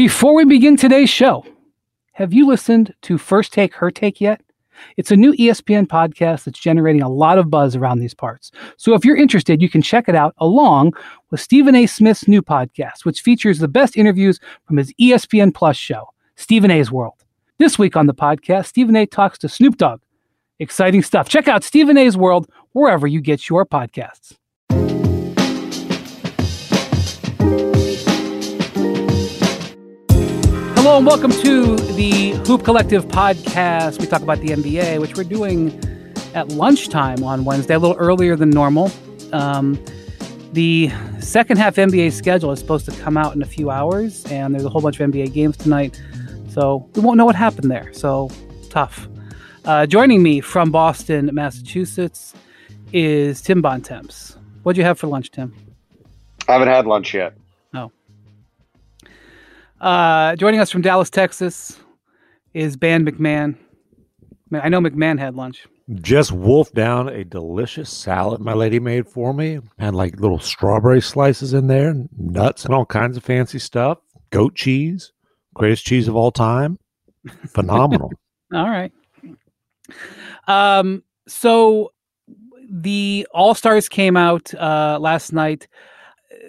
Before we begin today's show, have you listened to First Take Her Take yet? It's a new ESPN podcast that's generating a lot of buzz around these parts. So if you're interested, you can check it out along with Stephen A. Smith's new podcast, which features the best interviews from his ESPN Plus show, Stephen A's World. This week on the podcast, Stephen A. talks to Snoop Dogg. Exciting stuff. Check out Stephen A's World wherever you get your podcasts. Hello and welcome to the Hoop Collective podcast. We talk about the NBA, which we're doing at lunchtime on Wednesday, a little earlier than normal. Um, the second half NBA schedule is supposed to come out in a few hours, and there's a whole bunch of NBA games tonight, so we won't know what happened there. So tough. Uh, joining me from Boston, Massachusetts, is Tim Bontemps. What'd you have for lunch, Tim? I haven't had lunch yet. Uh, joining us from Dallas, Texas, is Ban MacMahon. I know MacMahon had lunch. Just wolfed down a delicious salad my lady made for me. Had like little strawberry slices in there, nuts and all kinds of fancy stuff. Goat cheese, greatest cheese of all time. Phenomenal. All right. Um, so the All Stars came out uh, last night.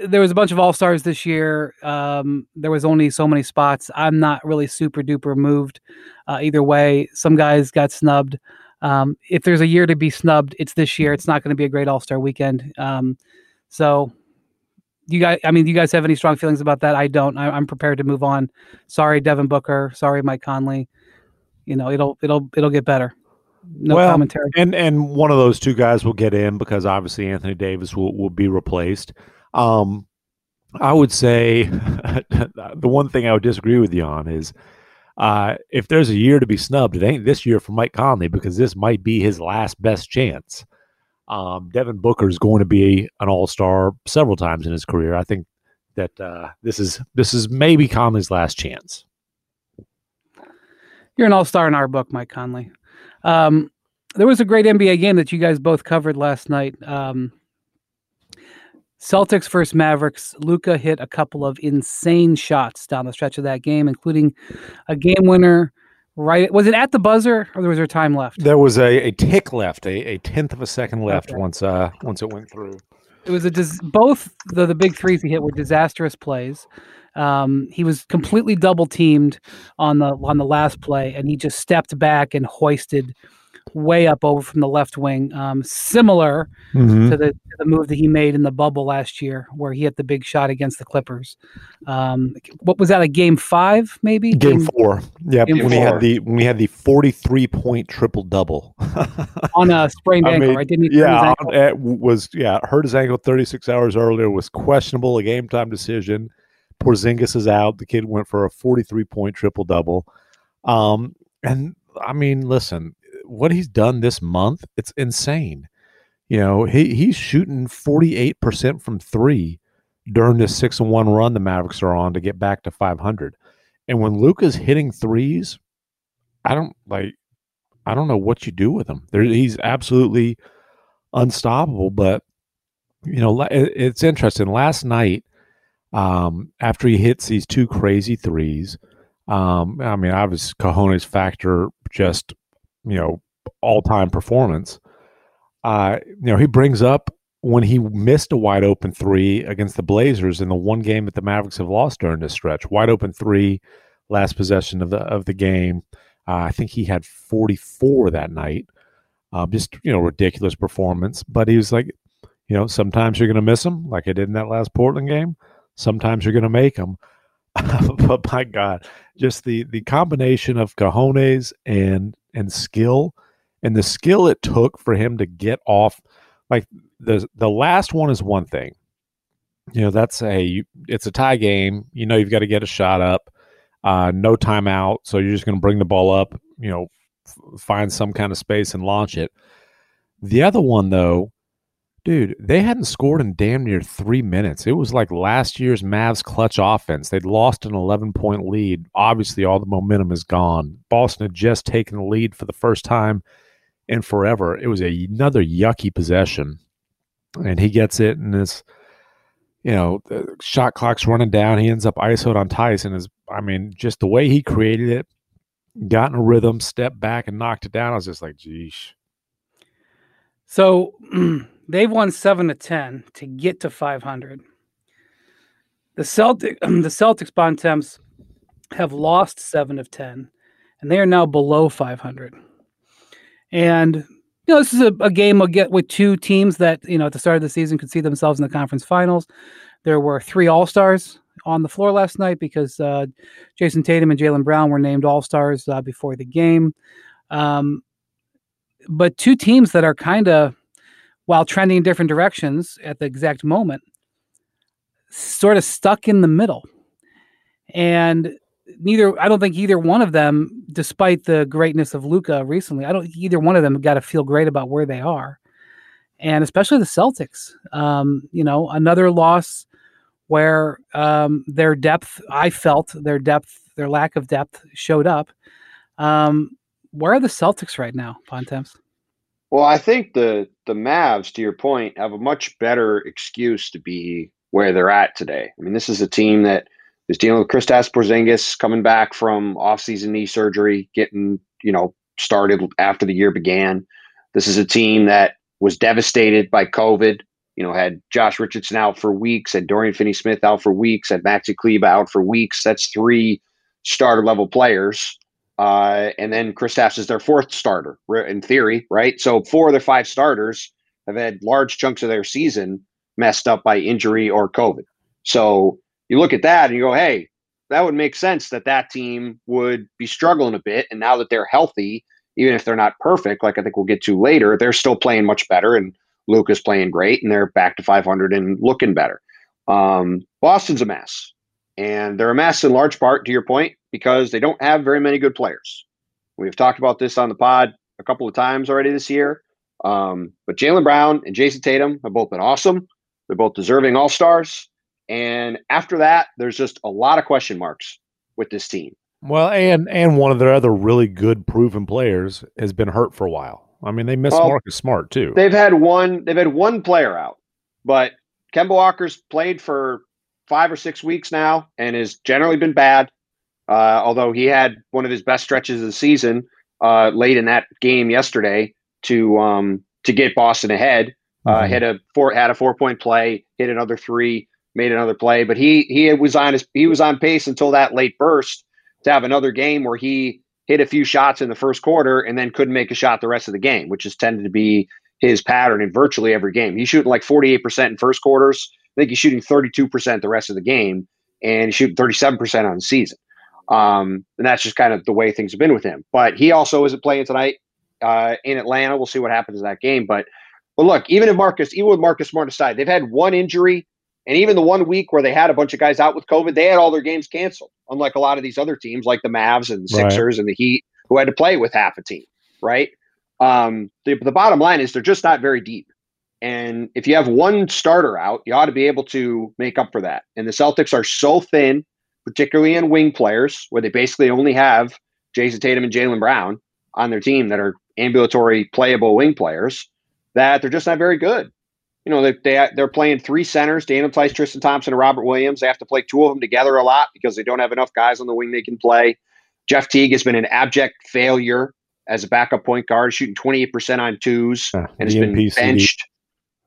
There was a bunch of All Stars this year. Um, there was only so many spots. I'm not really super duper moved uh, either way. Some guys got snubbed. Um, if there's a year to be snubbed, it's this year. It's not going to be a great All Star weekend. Um, so, you guys, I mean, do you guys have any strong feelings about that? I don't. I, I'm prepared to move on. Sorry, Devin Booker. Sorry, Mike Conley. You know, it'll it'll it'll get better. No well, commentary. And and one of those two guys will get in because obviously Anthony Davis will, will be replaced. Um, I would say the one thing I would disagree with you on is uh, if there's a year to be snubbed, it ain't this year for Mike Conley because this might be his last best chance. Um, Devin Booker is going to be an All Star several times in his career. I think that uh, this is this is maybe Conley's last chance. You're an all star in our book, Mike Conley. Um, there was a great NBA game that you guys both covered last night. Um, Celtics versus Mavericks. Luka hit a couple of insane shots down the stretch of that game, including a game winner. Right? Was it at the buzzer, or was there time left? There was a, a tick left, a, a tenth of a second left Okay. once uh once it went through. It was a dis- both the the big threes he hit were disastrous plays. Um, he was completely double teamed on the on the last play, and he just stepped back and hoisted way up over from the left wing, um, similar Mm-hmm. to the to the move that he made in the bubble last year, where he hit the big shot against the Clippers. Um, what was that? A game five, maybe? Game four. Yeah, Game when he had the when he had the forty three point triple double. on a sprained I ankle, mean, right? Didn't he? yeah, on- it was yeah hurt his ankle thirty six hours earlier. Was questionable, a game time decision. Porzingis is out. The kid went for a forty three point triple double. Um, and I mean, listen, what he's done this month, it's insane. You know, he he's shooting forty eight percent from three during this six and one run the Mavericks are on to get back to five hundred. And when Luka's hitting threes, I don't like. I don't know what you do with him. There, he's absolutely unstoppable. But you know, it- it's interesting. Last night, um, after he hits these two crazy threes, um, I mean, obviously, Cajones factor just you know all time performance. Uh, you know, he brings up when he missed a wide open three against the Blazers in the one game that the Mavericks have lost during this stretch. Wide open three, last possession of the of the game. Uh, I think he had 44 that night. Uh, just you know, ridiculous performance. But he was like, you know, sometimes you're going to miss them, like I did in that last Portland game. Sometimes you're going to make them. but my God, just the the combination of cojones and and skill, and the skill it took for him to get off. Like the the last one is one thing. You know, that's a it's a tie game. You know, you've got to get a shot up. Uh, no timeout, so you're just going to bring the ball up. You know, f- find some kind of space and launch it. The other one, though, dude, they hadn't scored in damn near three minutes. It was like last year's Mavs clutch offense. They'd lost an 11 point lead. Obviously, all the momentum is gone. Boston had just taken the lead for the first time in forever. It was a, another yucky possession. And he gets it, and this, you know, the shot clock's running down. He ends up ISO'd on Tyson. Is I mean, just the way he created it, got in a rhythm, stepped back, and knocked it down. I was just like, geez. So they've won seven to ten to get to 500. The Celtic, the Celtics Bontemps have lost seven of ten, and they are now below 500. And you know, this is a, a game we'll get with two teams that you know at the start of the season could see themselves in the conference finals. There were three All Stars on the floor last night because uh, Jayson Tatum and Jaylen Brown were named All Stars uh, before the game. Um, but two teams that are kind of, while trending in different directions at the exact moment, sort of stuck in the middle. And neither, I don't think either one of them, despite the greatness of Luka recently, I don't either one of them got to feel great about where they are. And especially the Celtics, um, you know, another loss where um, their depth, I felt their depth, their lack of depth showed up. Um, where are the Celtics right now, Bontemps? Well, I think the the Mavs, to your point, have a much better excuse to be where they're at today. I mean, this is a team that is dealing with Kristaps Porzingis coming back from offseason knee surgery, getting you know started after the year began. This is a team that was devastated by COVID you know, had Josh Richardson out for weeks, had Dorian Finney Smith out for weeks, had Maxi Kleber out for weeks. That's three starter level players. Uh, and then Kristaps is their fourth starter in theory, right? So four of their five starters have had large chunks of their season messed up by injury or COVID. So you look at that and you go, hey, that would make sense that that team would be struggling a bit. And now that they're healthy, even if they're not perfect, like I think we'll get to later, they're still playing much better. And Luke is playing great, and they're back to 500 and looking better. Um, Boston's a mess, and they're a mess in large part, to your point, because they don't have very many good players. We've talked about this on the pod a couple of times already this year. Um, but Jaylen Brown and Jayson Tatum have both been awesome. They're both deserving All Stars. And after that, there's just a lot of question marks with this team. Well, and and one of their other really good proven players has been hurt for a while. I mean, they miss well, Marcus Smart too. They've had one. They've had one player out, but Kemba Walker's played for five or six weeks now and has generally been bad. Uh, although he had one of his best stretches of the season uh, late in that game yesterday to um, to get Boston ahead. Uh, mm-hmm. Hit a four had a four point play, hit another three, made another play. But he he was on his he was on pace until that late burst to have another game where he hit a few shots in the first quarter and then couldn't make a shot the rest of the game, which has tended to be his pattern in virtually every game. He's shooting like 48% in first quarters. I think he's shooting 32% the rest of the game, and he's shooting 37% on the season. Um, and that's just kind of the way things have been with him. But he also isn't playing tonight uh, in Atlanta. We'll see what happens in that game. But but look, even if Marcus, even with Marcus Smart aside, they've had one injury and even the one week where they had a bunch of guys out with COVID, they had all their games canceled. Unlike a lot of these other teams, like the Mavs and the Sixers right. and the Heat, who had to play with half a team, right? Um, the, the bottom line is they're just not very deep. And if you have one starter out, you ought to be able to make up for that. And the Celtics are so thin, particularly in wing players, where they basically only have Jayson Tatum and Jaylen Brown on their team that are ambulatory playable wing players, that they're just not very good you know, they, they, they're playing three centers, Daniel Theis, Tristan Thompson, and Robert Williams. They have to play two of them together a lot because they don't have enough guys on the wing they can play. Jeff Teague has been an abject failure as a backup point guard, shooting 28% on twos uh, and has been benched.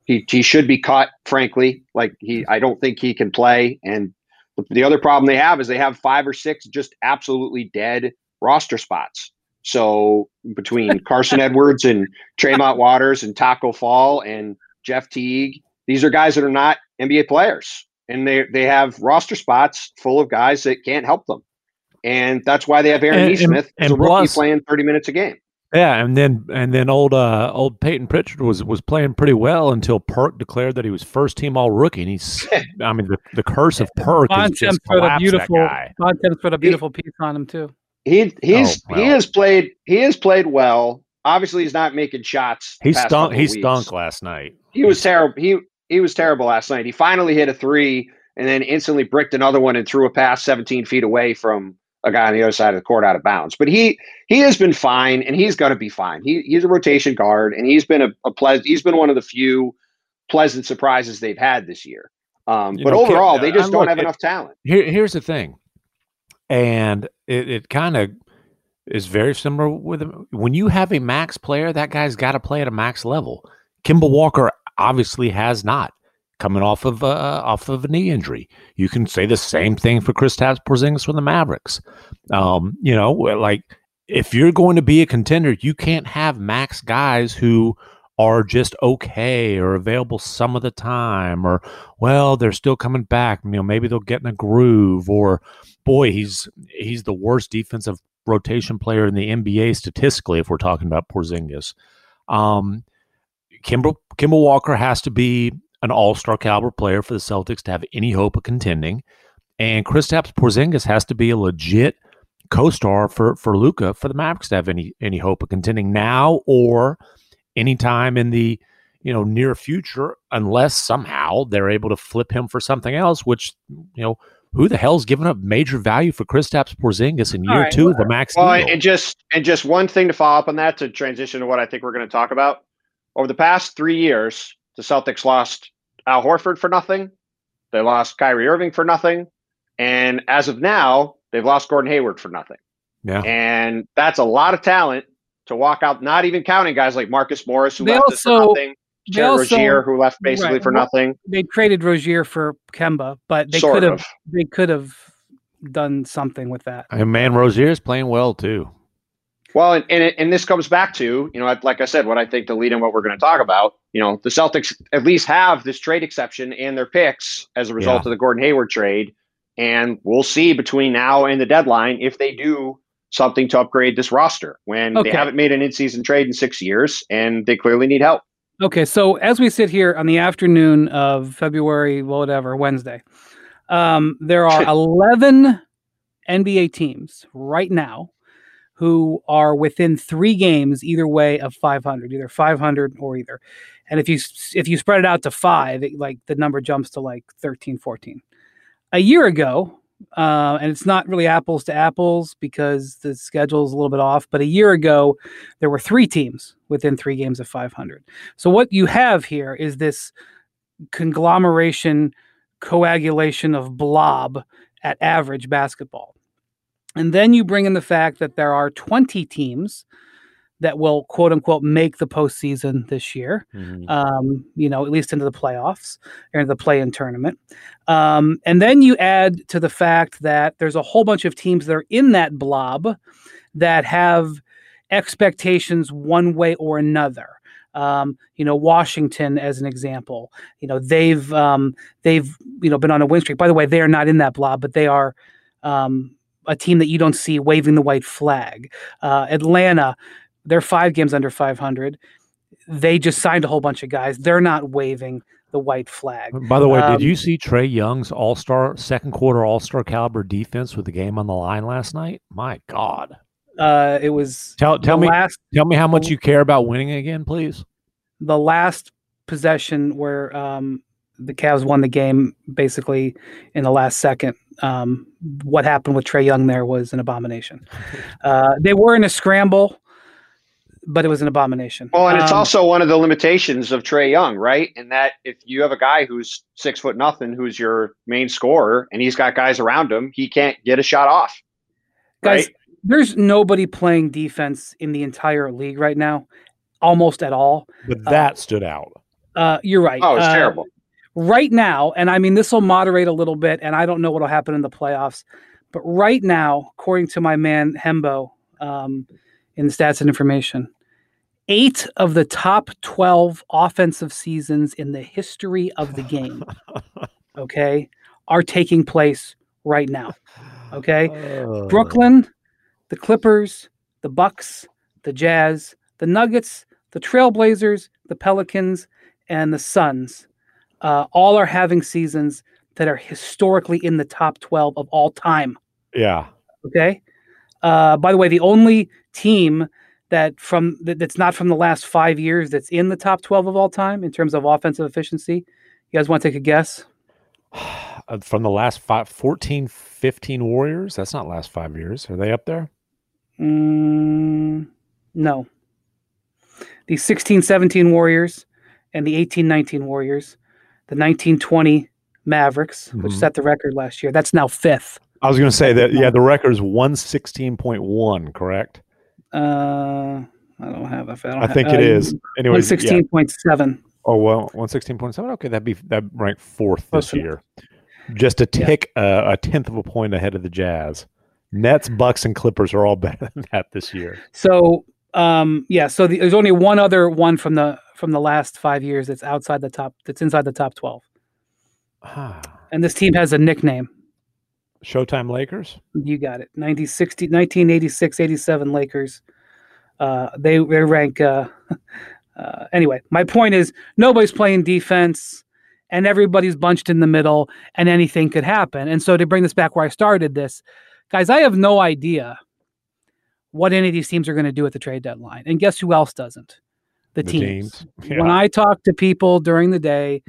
He, he should be cut, frankly. Like he, I don't think he can play. And the, the other problem they have is they have five or six just absolutely dead roster spots. So between Carsen Edwards and Tremont Waters and Tacko Fall and Jeff Teague. These are guys that are not NBA players, and they they have roster spots full of guys that can't help them, and that's why they have Aaron and, Nesmith and, and a rookie plus, playing thirty minutes a game. Yeah, and then and then old uh, old Payton Pritchard was was playing pretty well until Perk declared that he was first team all rookie, and he's I mean the, the curse of Perk is just put a beautiful Bontemps put a beautiful he, piece on him too. He he's oh, well. he has played he has played well. Obviously, he's not making shots. He stunk. He stunk last night. He was terrible. He he was terrible last night. He finally hit a three and then instantly bricked another one and threw a pass 17 feet away from a guy on the other side of the court out of bounds. But he he has been fine and he's going to be fine. He he's a rotation guard and he's been a, a pleasant. He's been one of the few pleasant surprises they've had this year. Um, but know, overall, they just I don't have enough talent. Here, here's the thing. and it, it kind of is very similar with when you have a max player, that guy's got to play at a max level. Kemba Walker obviously has not coming off of uh, off of a knee injury. You can say the same thing for Kristaps Porzingis from the Mavericks. Um, you know, like if you're going to be a contender, you can't have max guys who are just okay or available some of the time or well they're still coming back you know maybe they'll get in a groove or boy he's he's the worst defensive rotation player in the NBA statistically if we're talking about Porzingis. Um Kemba, Kemba Walker has to be an all-star caliber player for the Celtics to have any hope of contending and Kristaps Porzingis has to be a legit co-star for for Luka for the Mavericks to have any any hope of contending now or anytime in the you know near future unless somehow they're able to flip him for something else which you know who the hell's giving up major value for Kristaps Porzingis in year right, two well, of the max well, deal? and just and just one thing to follow up on that to transition to what I think we're going to talk about over the past three years the Celtics lost Al Horford for nothing they lost Kyrie Irving for nothing and as of now they've lost Gordon Hayward for nothing yeah and that's a lot of talent to walk out, not even counting guys like Marcus Morris who they left also, for nothing. Terry also, Rozier, who left basically right, for nothing. They traded Rozier for Kemba, but they could have they could have done something with that. And man, Rozier is playing well too. Well, and, and, and this comes back to you know, like I said, what I think the lead in what we're going to talk about. You know, the Celtics at least have this trade exception and their picks as a result yeah. of the Gordon Hayward trade, and we'll see between now and the deadline if they do something to upgrade this roster when okay. they haven't made an in-season trade in six years and they clearly need help. Okay, so as we sit here on the afternoon of February, whatever Wednesday, um, there are eleven NBA teams right now who are within three games either way of 500, either 500 or either. And if you if you spread it out to five, it, like the number jumps to like 13, 14. A year ago, uh, and it's not really apples to apples because the schedule is a little bit off. But a year ago, there were three teams within three games of 500. So what you have here is this conglomeration, coagulation of blob at average basketball. And then you bring in the fact that there are 20 teams that will quote unquote make the postseason this year. Mm-hmm. Um, you know, at least into the playoffs or into the play-in tournament. Um, and then you add to the fact that there's a whole bunch of teams that are in that blob that have expectations one way or another. Um, you know, Washington as an example. You know, they've um, they've you know been on a win streak. By the way, they are not in that blob, but they are um, a team that you don't see waving the white flag. Uh, Atlanta, they're five games under 500. They just signed a whole bunch of guys. They're not waving the white flag. By the way, um, did you see Trae Young's All Star second quarter All Star caliber defense with the game on the line last night? My God. Uh, it was tell tell me last, tell me how much you care about winning again, please. The last possession where um, the Cavs won the game basically in the last second. Um, what happened with Trae Young there was an abomination. Uh, they were in a scramble but it was an abomination. Well, and it's um, also one of the limitations of Trae Young, right? In that if you have a guy who's six foot nothing, who's your main scorer, and he's got guys around him, he can't get a shot off. Guys, right? there's nobody playing defense in the entire league right now, almost at all. But that uh, stood out. Uh, you're right. Oh, it's uh, terrible. Right now, and I mean, this will moderate a little bit, and I don't know what will happen in the playoffs, but right now, according to my man Hembo um, in the stats and information, eight of the top 12 offensive seasons in the history of the game, okay, are taking place right now. Okay. Oh. Brooklyn, the Clippers, the Bucks, the Jazz, the Nuggets, the Trailblazers, the Pelicans, and the Suns uh, all are having seasons that are historically in the top 12 of all time. Yeah. Okay. Uh, by the way, the only team that from that, that's not from the last five years that's in the top 12 of all time in terms of offensive efficiency you guys want to take a guess from the last five 14 15 warriors that's not last five years are they up there mm, no the 16 17 warriors and the 18 19 warriors the 1920 mavericks mm-hmm. which set the record last year that's now fifth I was going to say that. Yeah, the record is one sixteen point one. Correct. Uh, I don't have. I, don't I think have, it uh, is. Anyway, One sixteen point seven. Oh well, one sixteen point seven. Okay, that'd be that ranked fourth Close this enough. year, just a tick, uh, a tenth of a point ahead of the Jazz. Nets, Bucks, and Clippers are all better than that this year. So, um, yeah. So the, there's only one other one from the from the last five years that's outside the top. That's inside the top twelve. Ah, And this team has a nickname. Showtime Lakers. You got it. 90, 60, 1986, 87 Lakers. Uh, they they rank. Uh, uh, anyway, my point is nobody's playing defense, and everybody's bunched in the middle, and anything could happen. And so to bring this back where I started this, guys, I have no idea what any of these teams are going to do at the trade deadline. And guess who else doesn't? The, The teams. teams. When I talk to people during the day,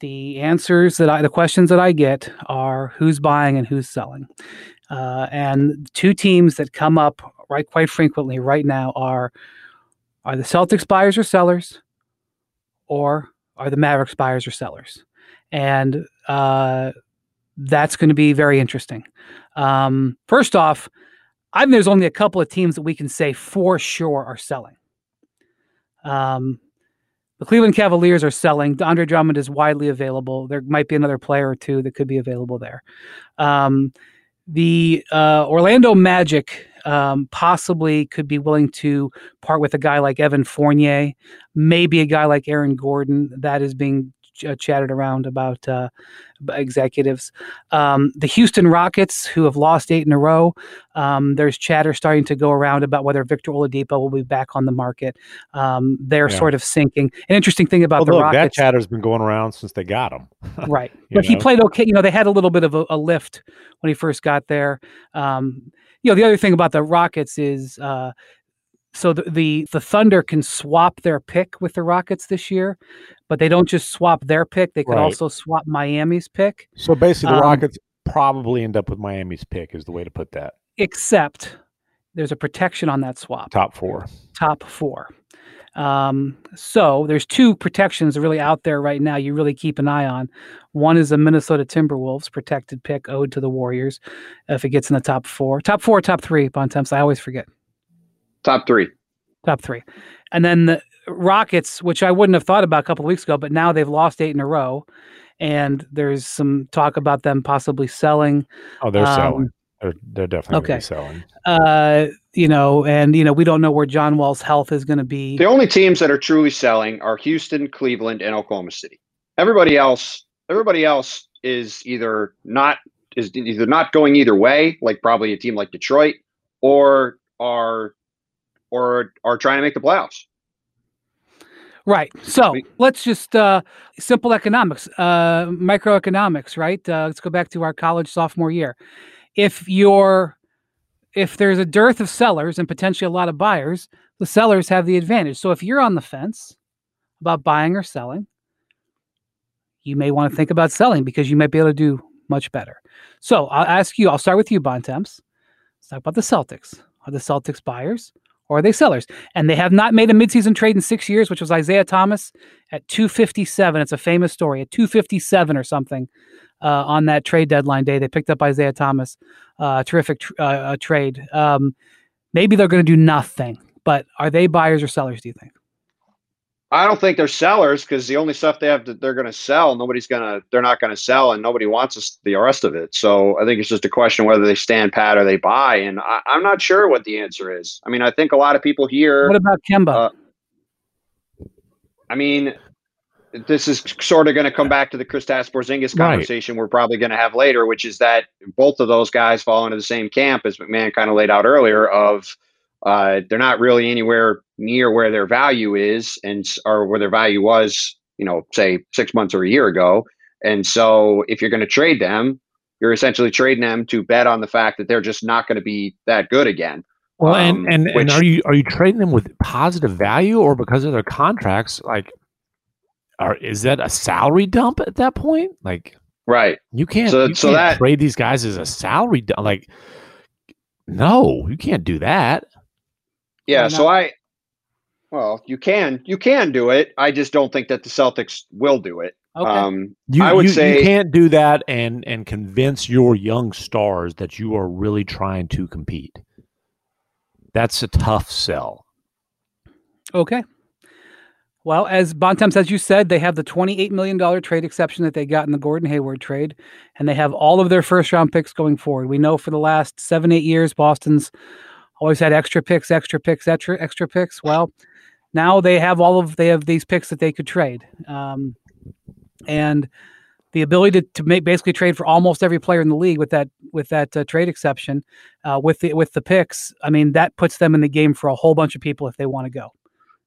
the answers that I, the questions that I get are who's buying and who's selling. Uh, and two teams that come up right quite frequently right now are are the Celtics buyers or sellers, or are the Mavericks buyers or sellers? And uh, that's going to be very interesting. Um, first off, I think there's only a couple of teams that we can say for sure are selling. Um, the Cleveland Cavaliers are selling. DeAndre Drummond is widely available. There might be another player or two that could be available there. Um, the uh, Orlando Magic um, possibly could be willing to part with a guy like Evan Fournier, maybe a guy like Aaron Gordon. That is being ch- uh, chatted around about uh, executives. Um, the Houston Rockets, who have lost eight in a row, um, there's chatter starting to go around about whether Victor Oladipo will be back on the market. Um, they're Yeah. sort of sinking. An interesting thing about Well, the look, that chatter's been going around since they got him. right? But he played okay. You know, they had a little bit of a, a lift when he first got there. Um, you know, the other thing about the Rockets is. Uh, so the, the the Thunder can swap their pick with the Rockets this year, but they don't just swap their pick; they could Right. also swap Miami's pick. So basically, the Um, Rockets probably end up with Miami's pick, is the way to put that. Except there's a protection on that swap. Top four. top four. Um, so there's two protections really out there right now. You really keep an eye on. One is the Minnesota Timberwolves protected pick owed to the Warriors if it gets in the top four, top four, top three. Bontemps, I always forget Top three. top three, and then the Rockets, which I wouldn't have thought about a couple of weeks ago, but now they've lost eight in a row, and there's some talk about them possibly selling. Oh, they're Um, selling. They're, they're definitely gonna okay. selling. Uh, you know, and you know we don't know where John Wall's health is going to be. The only teams that are truly selling are Houston, Cleveland, and Oklahoma City. Everybody else, everybody else is either not is either not going either way, like probably a team like Detroit, or are or are trying to make the playoffs. Right. So let's just uh, simple economics, uh, microeconomics. Right. Uh, let's go back to our college sophomore year. If you're if there's a dearth of sellers and potentially a lot of buyers, the sellers have the advantage. So if you're on the fence about buying or selling, you may want to think about selling because you might be able to do much better. So I'll ask you. I'll start with you, Bontemps. Let's talk about the Celtics. Are the Celtics buyers or are they sellers? And they have not made a midseason trade in six years, which was Isaiah Thomas at 257. It's a famous story at 257 or something uh, on that trade deadline day. They picked up Isaiah Thomas. Uh, terrific tr- uh, trade. Um, maybe they're going to do nothing, but are they buyers or sellers, do you think? I don't think they're sellers because the only stuff they have that they're going to sell, nobody's going to, they're not going to sell, and nobody wants us, the rest of it. So I think it's just a question whether they stand pat or they buy, and I, I'm not sure what the answer is. I mean, I think a lot of people here. What about Kemba? Uh, I mean, this is sort of going to come back to the Kristaps Porzingis Right. conversation we're probably going to have later, which is that both of those guys fall into the same camp as MacMahon kind of laid out earlier. Of uh, they're not really anywhere near where their value is, and or where their value was, you know, say six months or a year ago. And so, if you're going to trade them, you're essentially trading them to bet on the fact that they're just not going to be that good again. Well, um, and and, and are you are you trading them with positive value or because of their contracts? Like, are is that a salary dump at that point? Like, Right. you can't So- you so can't that- trade these guys as a salary dump. Like, no, you can't do that. Yeah, so I well, you can you can do it. I just don't think that the Celtics will do it. Okay. Um, You, I would you, say- you can't do that and and convince your young stars that you are really trying to compete. That's a tough sell. Okay. Well, as Bontemps, as you said, they have the $28 million trade exception that they got in the Gordon Hayward trade, and they have all of their first round picks going forward. We know for the last seven, eight years, Boston's always had extra picks, extra picks, extra, extra picks. Well, now they have all of they have these picks that they could trade. Um, and the ability to, to make basically trade for almost every player in the league with that with that uh, trade exception uh, with the with the picks. I mean, that puts them in the game for a whole bunch of people if they want to go.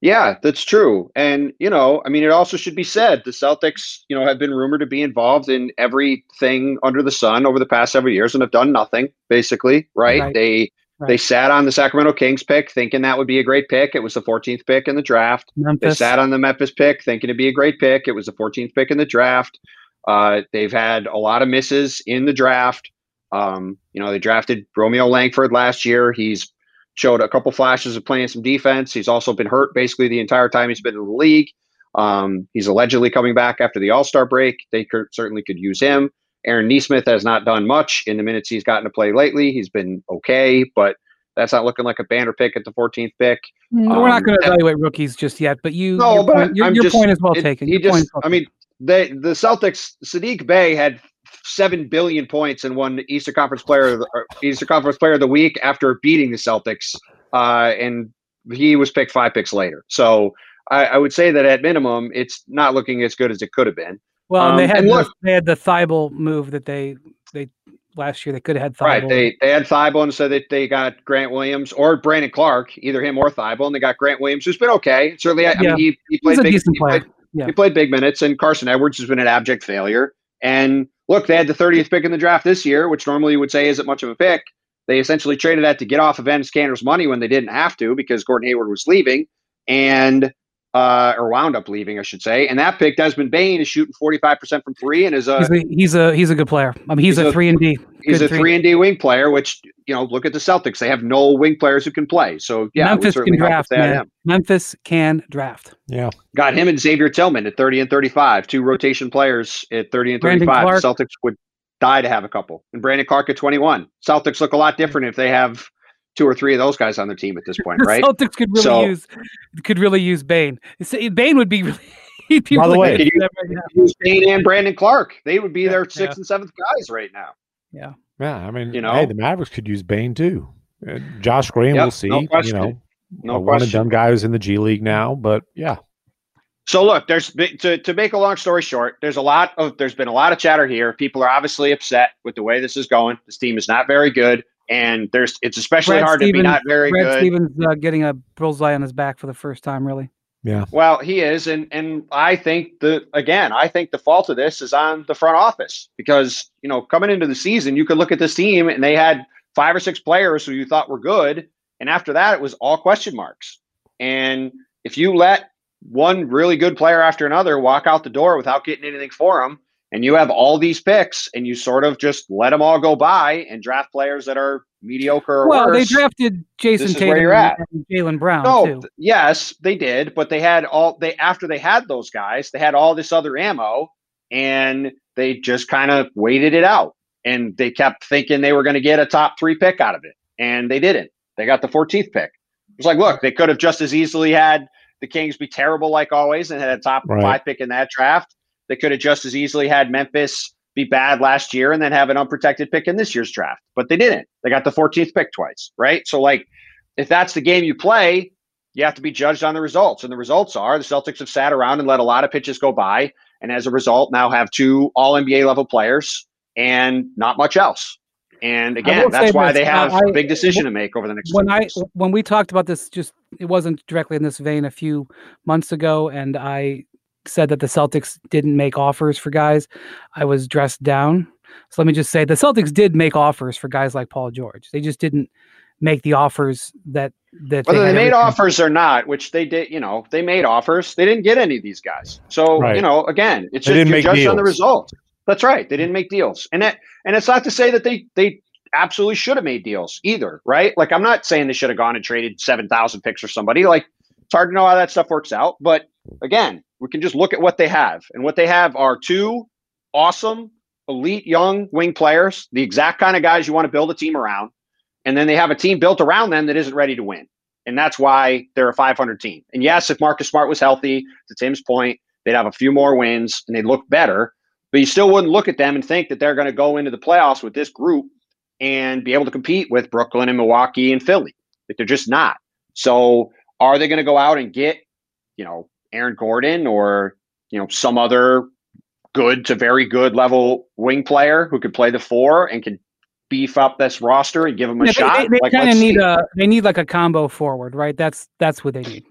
Yeah, that's true. And, you know, I mean, it also should be said the Celtics, you know, have been rumored to be involved in everything under the sun over the past several years and have done nothing, basically, right? Right. They they sat on the Sacramento Kings pick thinking that would be a great pick. It was the 14th pick in the draft. They sat on the Memphis pick thinking it'd be a great pick. It was the 14th pick in the draft. Uh, they've had a lot of misses in the draft. Um, you know, they drafted Romeo Langford last year. He's showed a couple flashes of playing some defense. He's also been hurt basically the entire time he's been in the league. Um, he's allegedly coming back after the All Star break. They could, certainly could use him. Aaron Nesmith has not done much in the minutes he's gotten to play lately. He's been okay, but that's not looking like a banner pick at the 14th pick. Mm, We're not Um, going to evaluate rookies just yet, but you, No, your, but point, your, your just- point is well It- taken. He Your point just, is well I mean, they the Celtics, Saddiq Bey had seven billion points and won Eastern Conference Player of the, or Eastern Conference Player of the Week after beating the Celtics, uh, and he was picked five picks later. So I, I would say that at minimum, it's not looking as good as it could have been. Well, and they Um, had and the, look- they had the Thybulle move that they they last year they could have had Thybulle. Right? They they had Thybulle and so that they got Grant Williams or Brandon Clarke, either him or Thybulle, and they got Grant Williams, who's been okay. Certainly, I, I Yeah. mean, he, he He's played a big, decent he played-. Yeah. He played big minutes, and Carsen Edwards has been an abject failure. And look, they had the 30th pick in the draft this year, which normally you would say isn't much of a pick. They essentially traded that to get off of Enes Kanter's money when they didn't have to because Gordon Hayward was leaving, and uh, or wound up leaving, I should say. And that pick, Desmond Bane, is shooting 45% from three and is a he's a he's a he's a good player. I mean, he's, He's a a- three and D. he's good a three. three and D wing player, which you know, look at the Celtics; they have no wing players who can play. So yeah, Memphis can draft, they man. Memphis can draft. Yeah. Got him and Xavier Tillman at 30 and 35, two rotation players at 30 and 35. The Celtics would die to have a couple. And Brandon Clarke at 21. Celtics look a lot different if they have two or three of those guys on their team at this point, right? Celtics could really So- use could really use Bane. It's- Bane would be really. He'd be By the really way- good for them right now. And Brandon Clarke. They would be Yeah, their sixth yeah. and seventh guys right now. Yeah. Yeah. I mean, You know? hey, the Mavericks could use Bane too. Uh, Josh Green, Yep, we'll see. no you know, No a one and question. done guy who's in the G League now, but yeah. So look, there's to to make a long story short, there's a lot of there's been a lot of chatter here. People are obviously upset with the way this is going. This team is not very good, and there's it's especially Brad hard to be not very Brad good. Stevens uh, getting a bullseye on his back for the first time, really. Yeah. Well, he is, and and I think the again, I think the fault of this is on the front office because you know coming into the season, you could look at this team and they had five or six players who you thought were good, and after that, it was all question marks. And if you let one really good player after another walk out the door without getting anything for them, and you have all these picks, and you sort of just let them all go by and draft players that are mediocre or Well, worse. they drafted Jason This is where Tatum and Jaylen Brown No, too. th- yes, they did, but they had all they after they had those guys, they had all this other ammo, and they just kind of waited it out, and they kept thinking they were going to get a top three pick out of it, and they didn't. They got the 14th pick. It was like, look, they could have just as easily had the Kings be terrible like always and had a top Right. five pick in that draft. They could have just as easily had Memphis be bad last year and then have an unprotected pick in this year's draft, but they didn't. They got the 14th pick twice, right? So like if that's the game you play, you have to be judged on the results. And the results are the Celtics have sat around and let a lot of pitches go by. And as a result, now have two all NBA level players and not much else. And again, that's why this, they have I- a big decision to make over the next when I weeks. when we talked about this, just it wasn't directly in this vein a few months ago, and I said that the Celtics didn't make offers for guys. I was dressed down. So let me just say the Celtics did make offers for guys like Paul George. They just didn't make the offers that that Whether they had made offers or not, which they did, you know, they made offers. They didn't get any of these guys. So, Right. you know, again, it's They just didn't you're make judged on the deals. result. That's right. They didn't make deals. And that and it's not to say that they they absolutely should have made deals either, right? Like I'm not saying they should have gone and traded 7,000 picks for somebody. Like it's hard to know how that stuff works out, but again, we can just look at what they have. And what they have are two awesome, elite young wing players, the exact kind of guys you want to build a team around. And then they have a team built around them that isn't ready to win. And that's why they're a 500 team. And yes, if Marcus Smart was healthy, to Tim's point, they'd have a few more wins and they'd look better. But you still wouldn't look at them and think that they're going to go into the playoffs with this group and be able to compete with Brooklyn and Milwaukee and Philly. Like they're just not. So are they going to go out and get, you know, Aaron Gordon or, you know, some other good to very good level wing player who could play the four and can beef up this roster and give them a Yeah, shot? They, they, Like, kind of need see. a they need like a combo forward, right? That's that's what they need.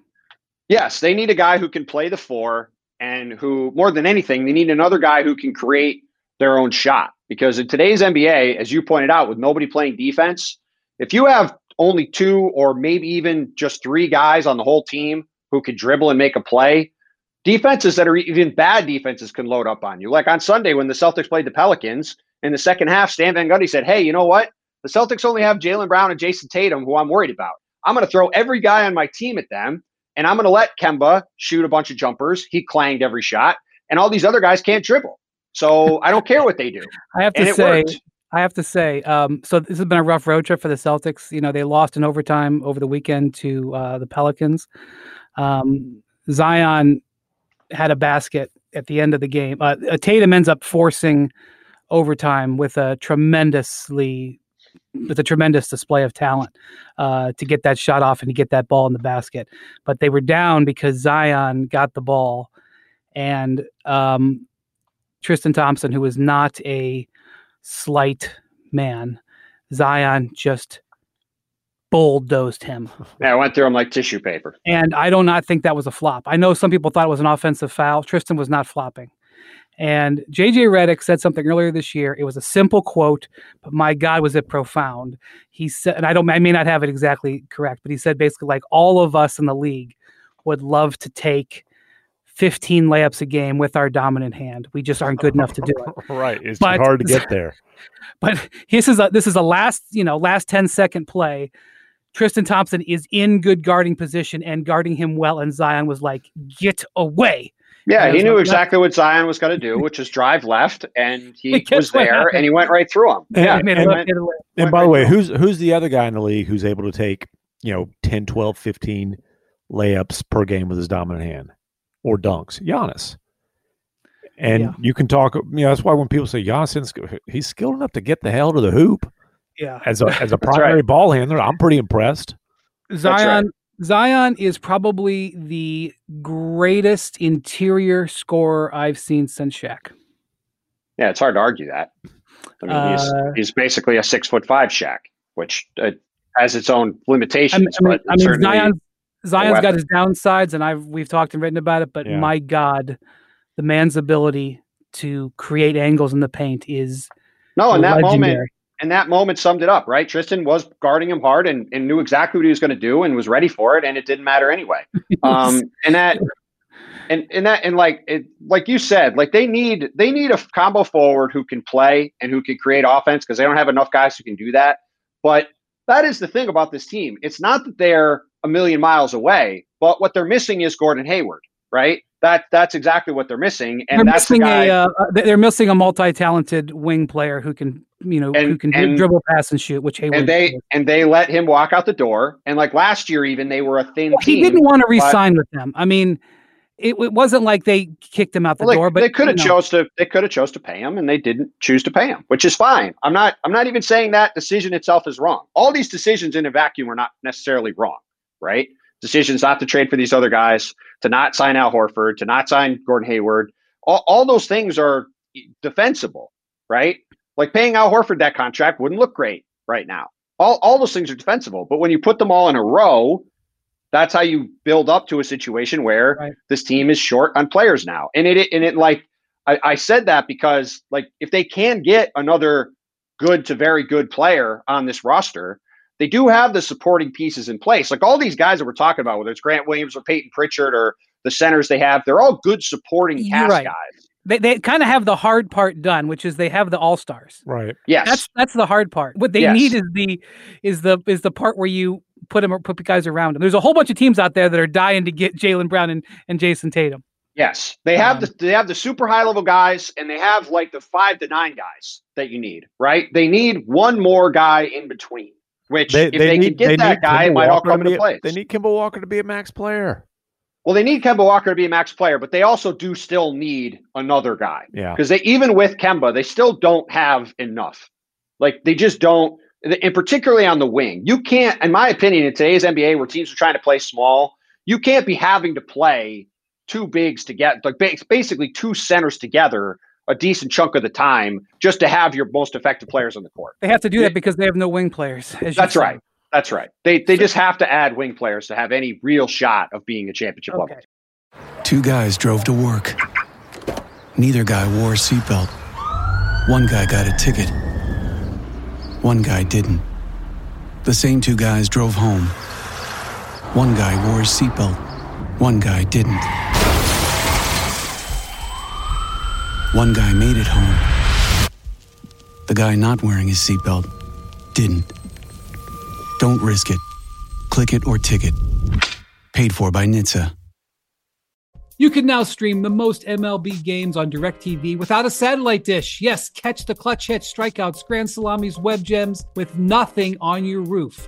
Yes, they need a guy who can play the four and who, more than anything, they need another guy who can create their own shot. Because in today's NBA, as you pointed out, with nobody playing defense, if you have only two or maybe even just three guys on the whole team who can dribble and make a play, defenses that are even bad defenses can load up on you. Like on Sunday when the Celtics played the Pelicans in the second half, Stan Van Gundy said, Hey, you know what? The Celtics only have Jaylen Brown and Jayson Tatum, who I'm worried about. I'm going to throw every guy on my team at them and I'm going to let Kemba shoot a bunch of jumpers. He clanged every shot, and all these other guys can't dribble. So I don't care what they do. I have to And say. I have to say, um, so this has been a rough road trip for the Celtics. You know, they lost in overtime over the weekend to uh, the Pelicans. Um, Zion had a basket at the end of the game. Uh, uh, Tatum ends up forcing overtime with a tremendously with a tremendous display of talent uh, to get that shot off and to get that ball in the basket. But they were down because Zion got the ball, and um, Tristan Thompson, who was not a slight man, Zion just bulldozed him. Yeah, I went through them like tissue paper. And I do not think that was a flop. I know some people thought it was an offensive foul. Tristan was not flopping. And JJ Redick said something earlier this year. It was a simple quote, but my God, was it profound. He said, and I don't, I may not have it exactly correct, but he said basically like all of us in the league would love to take 15 layups a game with our dominant hand. We just aren't good enough to do it. right. It's But- hard to get there. But this is a this is a last you know last 10 second play. Tristan Thompson is in good guarding position and guarding him well, and Zion was like, "Get away!" Yeah, Yeah, he knew like exactly what Zion was going to do, which is drive left, and he was there, and he went right through him. And- Yeah, He made he and- went- hit a left. And Went by the way, who's who's the other guy in the league who's able to take, you know, 10, 12, 15 layups per game with his dominant hand or dunks? Giannis. And Yeah. you can talk, you know, that's why when people say Giannis, he's skilled enough to get the hell to the hoop Yeah, as a as a primary right. ball handler. I'm pretty impressed. Zion. Zion is probably the greatest interior scorer I've seen since Shaq. yeah, it's hard to argue that. I mean, Uh, he's he's basically a six foot five Shaq, which uh, has its own I mean, limitations. I mean, but I mean Zion, Zion's got his downsides, and I've we've talked and written about it. But Yeah. my God, the man's ability to create angles in the paint is no, in that moment, legendary. And that moment summed it up, right? Tristan was guarding him hard and, and knew exactly what he was going to do and was ready for it, and it didn't matter anyway. Um, and that, and and that, and like it, like you said, like they need they need a combo forward who can play and who can create offense because they don't have enough guys who can do that. But that is the thing about this team. It's not that they're a million miles away, but what they're missing is Gordon Hayward, right? That that's exactly what they're missing, and they're that's the guy. a uh, they're missing a multi-talented wing player who can you know who can and- dribble, pass, and shoot. Which Hayward and they and they let him walk out the door. And like last year, even they were a thin Well, team. he didn't want to re-sign with them. I mean, it, it wasn't like they kicked him out the Well, door, they, but they could have you know, chose to they could have chose to pay him and they didn't choose to pay him which is fine i'm not i'm not even saying that decision itself is wrong all these decisions in a vacuum are not necessarily wrong right decisions not to trade for these other guys to not sign al horford to not sign gordon hayward all, all those things are defensible right like paying al horford that contract wouldn't look great right now all, all those things are defensible but when you put them all in a row that's how you build up to a situation where Right. this team is short on players now. And it and it like I, I said that because like if they can get another good to very good player on this roster, they do have the supporting pieces in place. Like all these guys that we're talking about, whether it's Grant Williams or Payton Pritchard or the centers they have, they're all good supporting cast right. guys. They, they kind of have the hard part done, which is they have the all stars. Right. Yes. That's that's the hard part. What they Yes. need is the is the is the part where you put them or put guys around him. There's a whole bunch of teams out there that are dying to get Jaylen Brown and, and Jayson Tatum. Yes, they have Um, the they have the super high level guys, and they have like the five to nine guys that you need. Right? They need one more guy in between. Which, if they, can get that guy, it might all come into be, place. They need Kemba Walker to be a max player. Well, they need Kemba Walker to be a max player, but they also do still need another guy Yeah. because they even with Kemba, they still don't have enough. Like they just don't, and particularly on the wing, you can't. In my opinion, in today's NBA, where teams are trying to play small, you can't be having to play two bigs to get like basically two centers together a decent chunk of the time just to have your most effective players on the court. They have to do that because they have no wing players. as That's said. right. That's right. They they just have to add wing players to have any real shot of being a championship level. Two guys drove to work. Neither guy wore a seatbelt. One guy got a ticket. One guy didn't. The same two guys drove home. One guy wore a seatbelt. One guy didn't. One guy made it home. The guy not wearing his seatbelt didn't. Don't risk it. Click it or ticket. Paid for by NHTSA. You can now stream the most MLB games on DirecTV without a satellite dish. Yes, catch the clutch hits, strikeouts, grand salamis, web gems with nothing on your roof.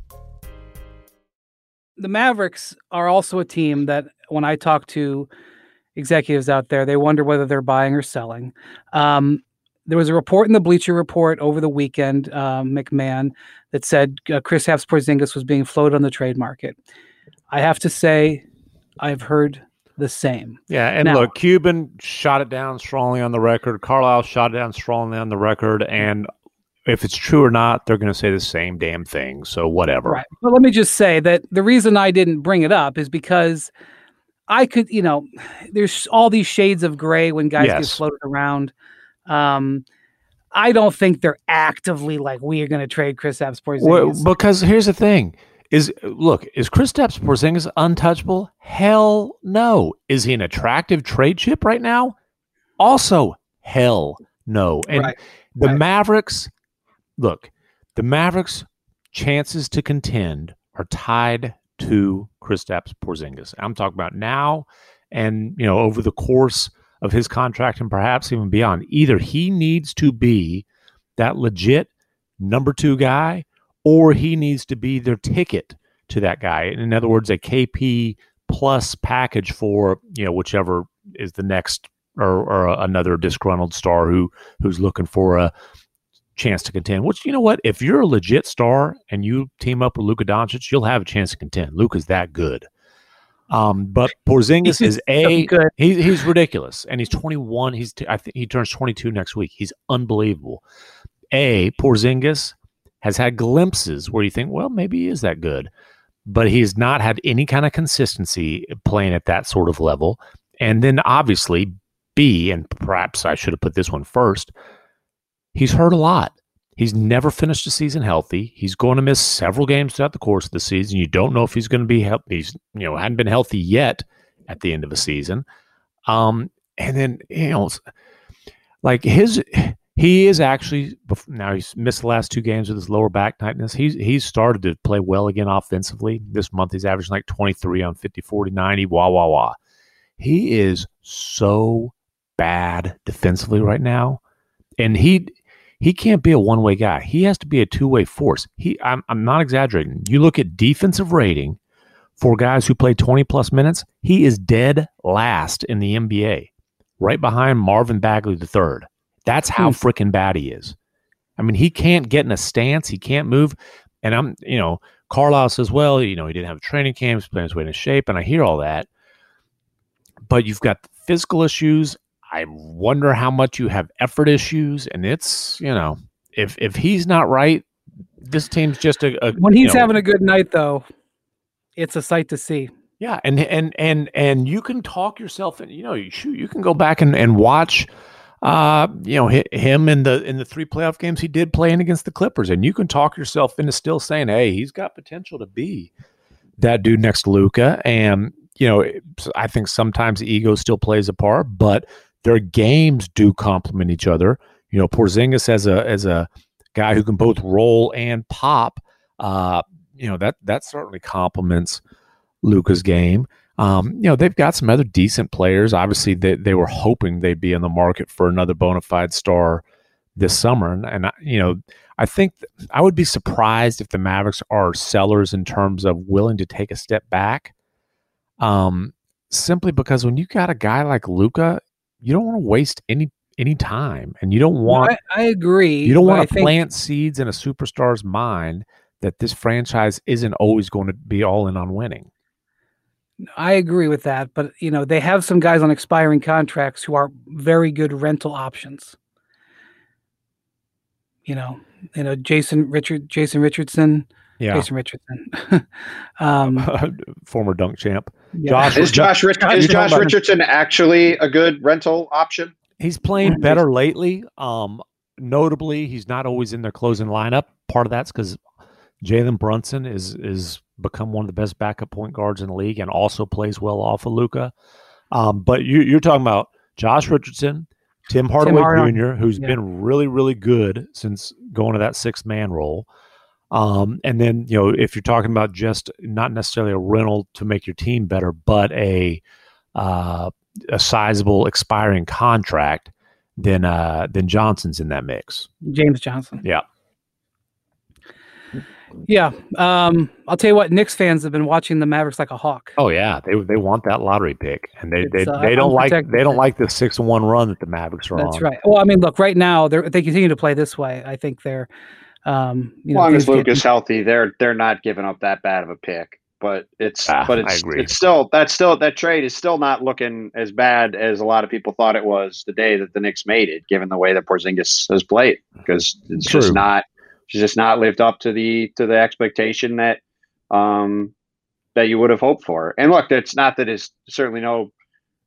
The Mavericks are also a team that, when I talk to executives out there, they wonder whether they're buying or selling. Um, there was a report in the Bleacher Report over the weekend, um, MacMahon, that said uh, Chris Porzingis was being floated on the trade market. I have to say, I've heard the same. Yeah, and Now- look, Cuban shot it down strongly on the record. Carlisle shot it down strongly on the record, and if it's true or not, they're going to say the same damn thing. So whatever. Right. But let me just say that the reason I didn't bring it up is because I could, you know, there's all these shades of gray when guys get floated around. Um, I don't think they're actively like we are going to trade Chris Porzingis. Well, because here's the thing: is look, is Chris Porzingis untouchable? Hell no. Is he an attractive trade chip right now? Also, hell no. And Right. the Right. Mavericks, look, the Mavericks' chances to contend are tied to Kristaps Porzingis. I'm talking about now, and you know, over the course of his contract, and perhaps even beyond. Either he needs to be that legit number two guy, or he needs to be their ticket to that guy. In other words, a KP plus package for you know whichever is the next or, or another disgruntled star who who's looking for a chance to contend. Which you know what, if you're a legit star and you team up with Luka Doncic, you'll have a chance to contend. Luka's that good. Um, but Porzingis is a good. He's he's ridiculous, and he's 21. He's t- I think he turns 22 next week. He's unbelievable. A Porzingis has had glimpses where you think, well, maybe he is that good, but he's not had any kind of consistency playing at that sort of level. And then obviously B, and perhaps I should have put this one first. He's hurt a lot. He's never finished a season healthy. He's going to miss several games throughout the course of the season. You don't know if he's going to be healthy. He's you know hadn't been healthy yet at the end of a season. Um, and then you know, like his he is actually now he's missed the last two games with his lower back tightness. He's he's started to play well again offensively. This month he's averaging like 23 on 50, 40, 90, wah wah wah. He is so bad defensively right now. And he he can't be a one-way guy. He has to be a two-way force. He I'm I'm not exaggerating. You look at defensive rating for guys who play 20 plus minutes, he is dead last in the NBA, right behind Marvin Bagley III. That's how hmm. freaking bad he is. I mean, he can't get in a stance, he can't move. And I'm, you know, Carlisle says, well, you know, he didn't have a training camp, he's playing his way into shape, and I hear all that. But you've got physical issues. I wonder how much you have effort issues, and it's, you know, if if he's not right, this team's just a, a when he's know, having a good night, though, it's a sight to see. Yeah, and and and and you can talk yourself and you know you shoot you can go back and and watch uh you know him in the in the three playoff games he did playing against the Clippers and you can talk yourself into still saying hey he's got potential to be that dude next to Luka and you know I think sometimes ego still plays a part but their games do complement each other you know Porzingis as a as a guy who can both roll and pop uh you know that that certainly complements Luka's game. Um, you know, they've got some other decent players. Obviously, they, they were hoping they'd be in the market for another bona fide star this summer. And, and I- you know, I think th- I would be surprised if the Mavericks are sellers in terms of willing to take a step back. Um, simply because when you got a guy like Luka, you don't want to waste any any time, and you don't want I, I agree. you don't want to think- plant seeds in a superstar's mind that this franchise isn't always going to be all in on winning. I agree with that, but you know they have some guys on expiring contracts who are very good rental options. You know, you know Jason Richard, Jason Richardson, Yeah, Jason Richardson. um, former dunk champ. yeah. Josh- Is Josh, Rich- Josh- is Josh Richardson actually a good rental option? He's playing better lately. Um, notably, he's not always in their closing lineup. Part of that's because Jalen Brunson is is become one of the best backup point guards in the league and also plays well off of Luka. Um, but you, you're talking about Josh Richardson, Tim Hardaway Hardaway, Jr., who's yeah. been really, really good since going to that six man role. Um, and then, you know, if you're talking about just not necessarily a rental to make your team better, but a uh, a sizable expiring contract, then uh, then Johnson's in that mix. James Johnson. Yeah. Yeah. Um, I'll tell you what, Knicks fans have been watching the Mavericks like a hawk. Oh yeah, they they want that lottery pick, and they they, uh, they don't like they don't like the six and one run that the Mavericks are That's on. right. Well, I mean, look, right now they're they continue to play this way. I think they're um you As know long as Luke get- is healthy, they're they're not giving up that bad of a pick. But it's Ah, but I it's agree. it's still that's still that trade is still not looking as bad as a lot of people thought it was the day that the Knicks made it, given the way that Porzingis has played. Because it's True. just not she's just not lived up to the to the expectation that um that you would have hoped for. And look, it's not that it's certainly no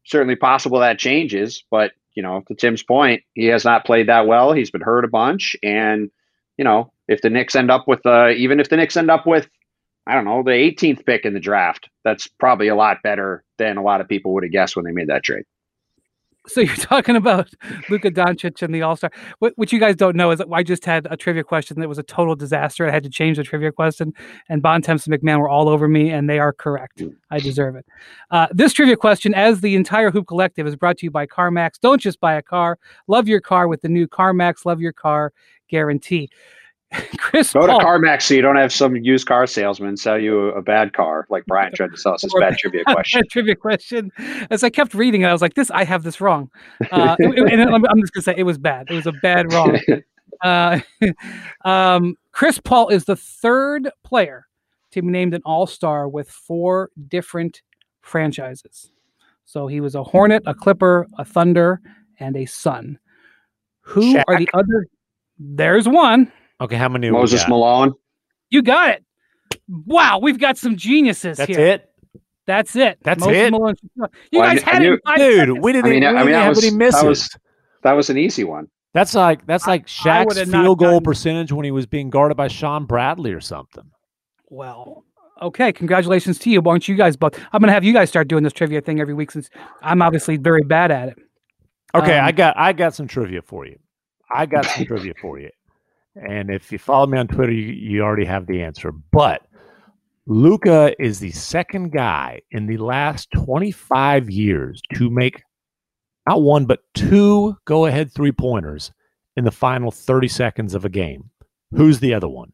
certainly possible that changes, but you know, to Tim's point, he has not played that well. He's been hurt a bunch, and you know, if the Knicks end up with uh, even if the Knicks end up with I don't know the 18th pick in the draft, that's probably a lot better than a lot of people would have guessed when they made that trade. So you're talking about Luka Doncic and the All Star. What, what you guys don't know is that I just had a trivia question that was a total disaster. I had to change the trivia question, and Bontemps and MacMahon were all over me, and they are correct. I deserve it. Uh, this trivia question, as the entire Hoop Collective, is brought to you by CarMax. Don't just buy a car; love your car with the new CarMax Love Your Car guarantee. Chris Go Paul, to CarMax so you don't have some used car salesman sell you a bad car like Brian tried to sell us this bad trivia question. trivia question. As I kept reading it, I was like, "This, I have this wrong." Uh, and I'm, I'm just gonna say it was bad. It was a bad wrong. Uh, um, Chris Paul is the third player to be named an All Star with four different franchises. So he was a Hornet, a Clipper, a Thunder, and a Sun. Who are the other? There's one. Okay, how many? we Moses got? Malone. You got it. Wow, we've got some geniuses here. That's here. it, That's it. That's Moses it? Malone. You Well, guys I had it. knew- in five dude. seconds. We didn't. I mean, we I didn't mean, that have was- any misses. that was- That was an easy one. that's like that's like Shaq's field goal gotten- percentage when he was being guarded by Shawn Bradley or something. Well, okay. Congratulations to you. Why don't you guys both? I'm going to have you guys start doing this trivia thing every week since I'm obviously very bad at it. Okay, Um, I got I got some trivia for you. I got some trivia for you. And if you follow me on Twitter, you, you already have the answer. But Luka is the second guy in the last 25 years to make not one but two go-ahead three-pointers in the final 30 seconds of a game. Who's the other one?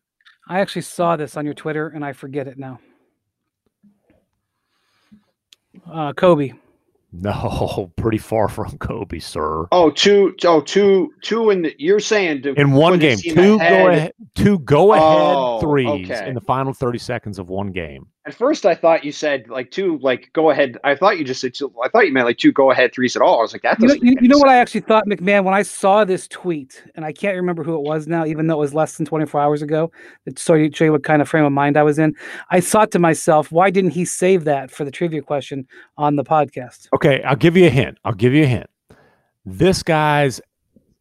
I actually saw this on your Twitter and I forget it now. Uh, Kobe. No, pretty far from Kobe, sir. Oh, two, oh, two, two in the. You're saying to In one game, two ahead- go ahead, two go ahead Oh, threes okay. in the final 30 seconds of one game. At first, I thought you said like two, like go ahead. I thought you just said two. I thought you meant like two go ahead threes at all. I was like, that You know, doesn't. you, make you know what I actually thought, MacMahon, when I saw this tweet, and I can't remember who it was now, even though it was less than 24 hours ago. It so you show you what kind of frame of mind I was in. I thought to myself, why didn't he save that for the trivia question on the podcast? Okay, I'll give you a hint. I'll give you a hint. This guy's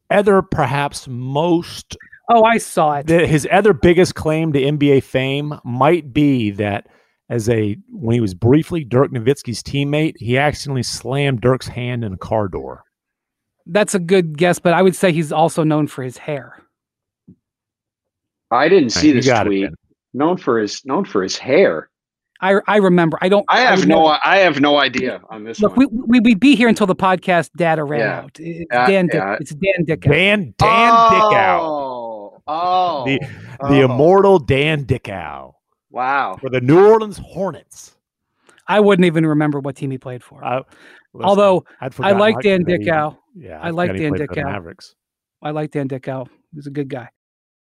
other perhaps most Oh, I saw it. his other biggest claim to NBA fame might be that as a when he was briefly Dirk Nowitzki's teammate, he accidentally slammed Dirk's hand in a car door. That's a good guess, but I would say he's also known for his hair. I didn't see You this got it, tweet. Known for his known for his hair. I I remember. I don't. I have would no. I have no idea on this Look, one. we, we we'd be here until the podcast data ran Yeah. out. It's Yeah, Dan. Dick, yeah. It's Dan Dickau. Dan Dan Dickau. Oh, oh, The oh. the immortal Dan Dickau Wow. for the New Orleans Hornets. I wouldn't even remember what team he played for. Uh, listen, Although I'd I forgotten like Dan that Dickau. Yeah, I like Dan played Dickau. Mavericks. I like Dan Dickau. He's a good guy.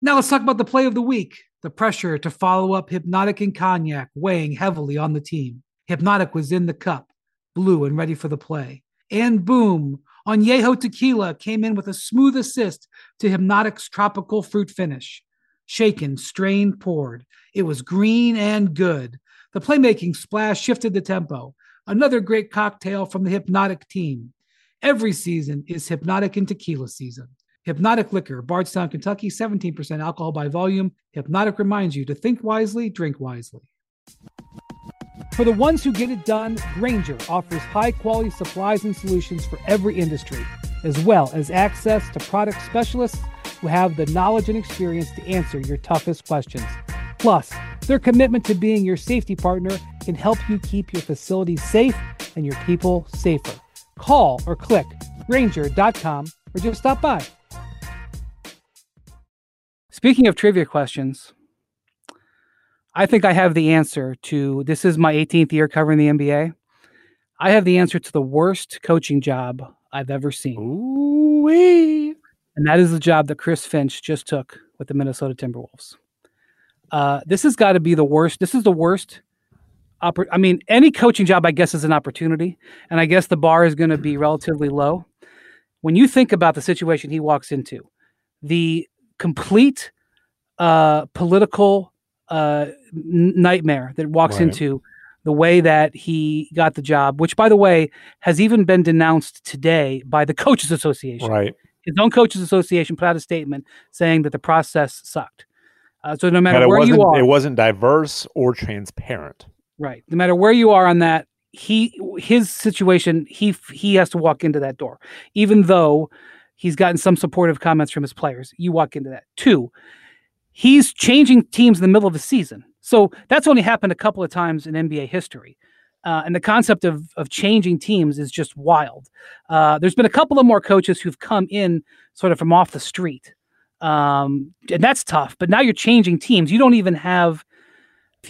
Now let's talk about the play of the week. The pressure to follow up Hpnotiq and Cognac weighing heavily on the team. Hpnotiq was in the cup, blue and ready for the play. And boom, Añejo Tequila came in with a smooth assist to Hpnotiq's tropical fruit finish. Shaken, strained, poured. It was green and good. The playmaking splash shifted the tempo. Another great cocktail from the Hpnotiq team. Every season is Hpnotiq and Tequila season. Hpnotiq Liquor, Bardstown, Kentucky, 17% alcohol by volume. Hpnotiq reminds you to think wisely, drink wisely. For the ones who get it done, Grainger offers high quality supplies and solutions for every industry, as well as access to product specialists who have the knowledge and experience to answer your toughest questions. Plus, their commitment to being your safety partner can help you keep your facilities safe and your people safer. Call or click Grainger.com or just stop by. Speaking of trivia questions, I think I have the answer to this is my 18th year covering the NBA. I have the answer to the worst coaching job I've ever seen. Ooh wee. And that is the job that Chris Finch just took with the Minnesota Timberwolves. Uh, this has got to be the worst. This is the worst. Oppor- I mean, any coaching job, I guess, is an opportunity. And I guess the bar is going to be relatively low. When you think about the situation he walks into, the complete uh, political uh, n- nightmare that walks Right. into the way that he got the job, which, by the way, has even been denounced today by the Coaches Association Right. His own coaches association put out a statement saying that the process sucked. Uh, so no matter But where you are, it wasn't diverse or transparent. right? No matter where you are on that, he his situation, he he has to walk into that door, even though he's gotten some supportive comments from his players. You walk into that. Two, he's changing teams in the middle of the season, so that's only happened a couple of times in NBA history. Uh, and the concept of of changing teams is just wild. Uh, there's been a couple of more coaches who've come in sort of from off the street, um, and that's tough. But now you're changing teams. You don't even have.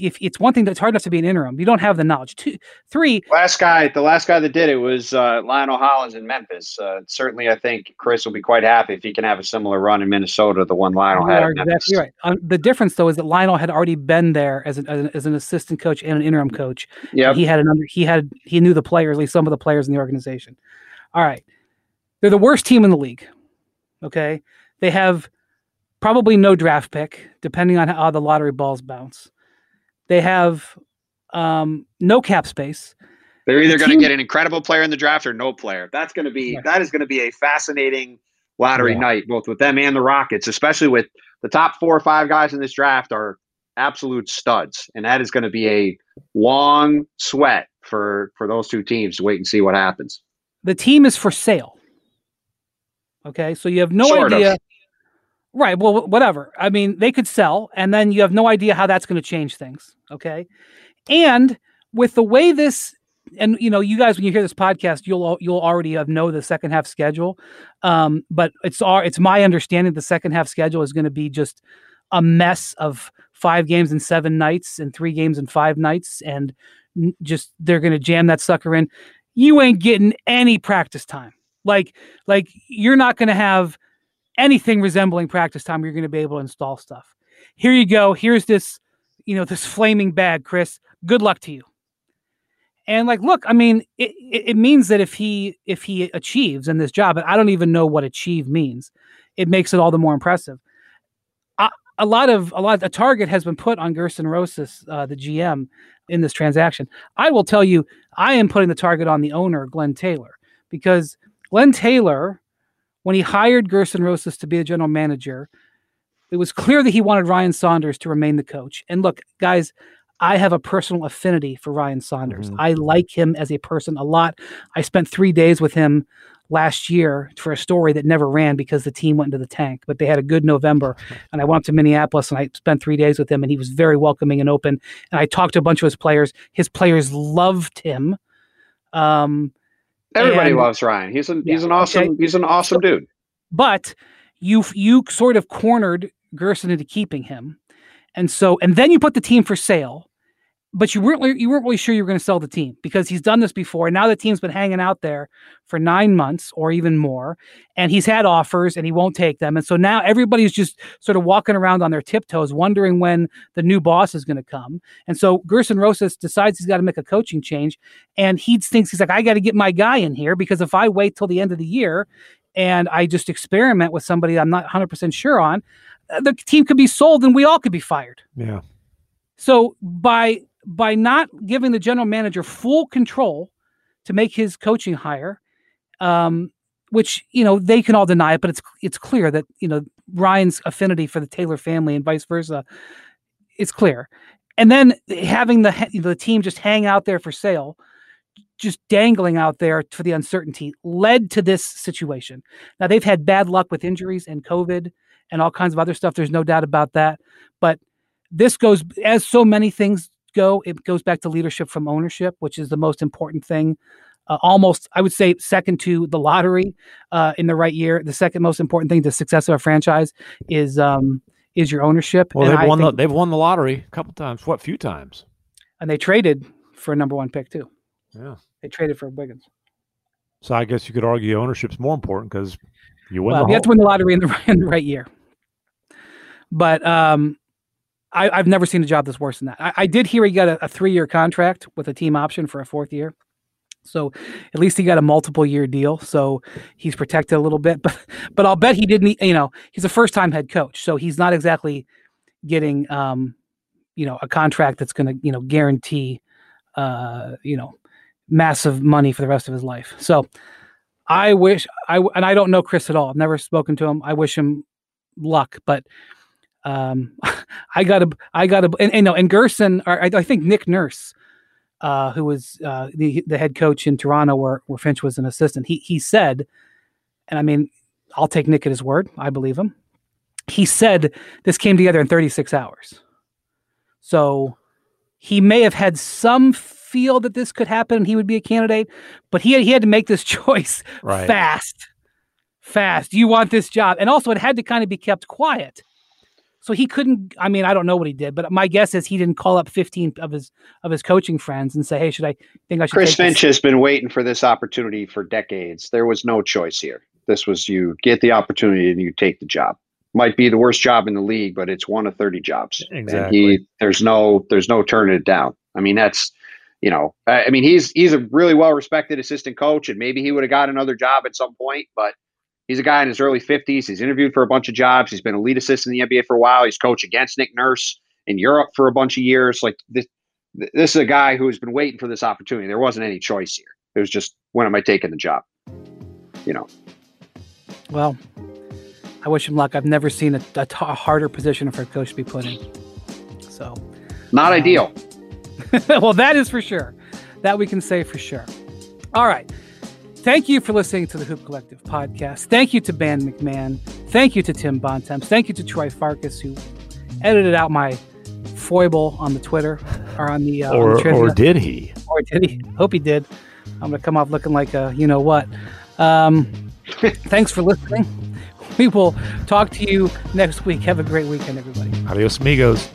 If it's one thing that's hard enough to be an interim, you don't have the knowledge. Two, three. Last guy, the last guy that did it was uh, Lionel Hollins in Memphis. Uh, certainly, I think Chris will be quite happy if he can have a similar run in Minnesota to the one Lionel You had. exactly right. Um, the difference, though, is that Lionel had already been there as an, as an as an assistant coach and an interim coach. Yeah, He had an under, he had he knew the players, at least some of the players in the organization. All right, they're the worst team in the league. Okay, they have probably no draft pick, depending on how the lottery balls bounce. They have um, no cap space. They're either The going to get an incredible player in the draft or no player. That's going to be Right. that is going to be a fascinating lottery Yeah. night, both with them and the Rockets, especially with the top four or five guys in this draft are absolute studs, and that is going to be a long sweat for for those two teams to wait and see what happens. the team is for sale. Okay, so you have no Sort of. Right. Well, whatever. I mean, they could sell, and then you have no idea how that's going to change things. Okay, and with the way this, and you know, you guys, when you hear this podcast, you'll you'll already have know the second half schedule. Um, but it's our it's my understanding the second half schedule is going to be just a mess of five games in seven nights and three games in five nights, and just they're going to jam that sucker in you ain't getting any practice time. Like, like you're not going to have anything resembling practice time. You're going to be able to install stuff. Here you go. Here's this. you know, this flaming bag, Chris. Good luck to you. And like, look, I mean, it, it means that if he if he achieves in this job, and I don't even know what achieve means, it makes it all the more impressive. A, a lot of a lot a target has been put on Gersson Rosas, uh, the GM, in this transaction. I will tell you, I am putting the target on the owner, Glenn Taylor, because Glenn Taylor, when he hired Gersson Rosas to be the general manager, it was clear that he wanted Ryan Saunders to remain the coach. And look, guys, I have a personal affinity for Ryan Saunders. Mm-hmm. I like him as a person a lot. I spent three days with him last year for a story that never ran because the team went into the tank, but they had a good November. And I went up to Minneapolis and I spent three days with him, and he was very welcoming and open. And I talked to a bunch of his players. His players loved him. Um, Everybody and, loves Ryan. He's an yeah, he's an awesome okay. he's an awesome dude. But you you sort of cornered Gersson into keeping him. And so, and then you put the team for sale, but you weren't you weren't really sure you were going to sell the team because he's done this before. And now the team's been hanging out there for nine months or even more, and he's had offers and he won't take them. And so now everybody's just sort of walking around on their tiptoes, wondering when the new boss is going to come. And so Gersson Rosas decides he's got to make a coaching change, and he thinks he's like, I got to get my guy in here because if I wait till the end of the year and I just experiment with somebody I'm not 100 percent sure on, uh, the team could be sold and we all could be fired. Yeah. So by by not giving the general manager full control to make his coaching hire, um, which you know they can all deny it, but it's it's clear that you know Ryan's affinity for the Taylor family and vice versa, it's clear. And then having the the team just hang out there for sale, just dangling out there for the uncertainty, led to this situation. Now they've had bad luck with injuries and COVID and all kinds of other stuff. There's no doubt about that. But this goes, as so many things go, it goes back to leadership from ownership, which is the most important thing. Uh, almost, I would say, second to the lottery uh, in the right year. The second most important thing to success of a franchise is um, is your ownership. Well, and they've I won the they've won the lottery a couple times. What few times? And they traded for a number one pick too. Yeah, they traded for Wiggins. So I guess you could argue ownership's more important because you win. Well, you have to win the lottery in the, in the right year. But um, I, have never seen a job that's worse than that. I, I did hear he got a, a three year contract with a team option for a fourth year. So at least he got a multiple year deal. So he's protected a little bit. But but I'll bet he didn't. You know, he's a first time head coach, so he's not exactly getting um, you know, a contract that's going to you know guarantee uh, you know massive money for the rest of his life. So I wish I and I don't know Chris at all. I've never spoken to him. I wish him luck, but um, I got to I got to and, and no and Gersson or I, I think Nick Nurse, uh, who was uh, the the head coach in Toronto where where Finch was an assistant. He he said, and I mean I'll take Nick at his word. I believe him. He said this came together in 36 hours. So he may have had some feel that this could happen and he would be a candidate, but he had, he had to make this choice right. fast. Fast. You want this job. And also, it had to kind of be kept quiet. So he couldn't. I mean, I don't know what he did, but my guess is he didn't call up 15 of his of his coaching friends and say, "Hey, should I think I should?" Chris Finch has been waiting for this opportunity for decades. There was no choice here. This was you get the opportunity and you take the job. Might be the worst job in the league, but it's one of 30 jobs. Exactly. He, there's no there's no turning it down. I mean, that's you know, I mean, he's he's a really well respected assistant coach, and maybe he would have got another job at some point. But he's a guy in his early fifties. He's interviewed for a bunch of jobs. He's been a lead assistant in the NBA for a while. He's coached against Nick Nurse in Europe for a bunch of years. Like this, this is a guy who's been waiting for this opportunity. There wasn't any choice here. It was just when am I taking the job? You know. Well, I wish him luck. I've never seen a, a, t- a harder position for a coach to be put in. So, not um, ideal. well, that is for sure. That we can say for sure. All right. Thank you for listening to the Hoop Collective podcast. Thank you to Ben MacMahon. Thank you to Tim Bontemps. Thank you to Troy Farkas, who edited out my foible on the Twitter or on the uh, or, on or did he? Or did he? Hope he did. I'm gonna come off looking like a you know what. Um, thanks for listening. We will talk to you next week. Have a great weekend, everybody. Adios, amigos.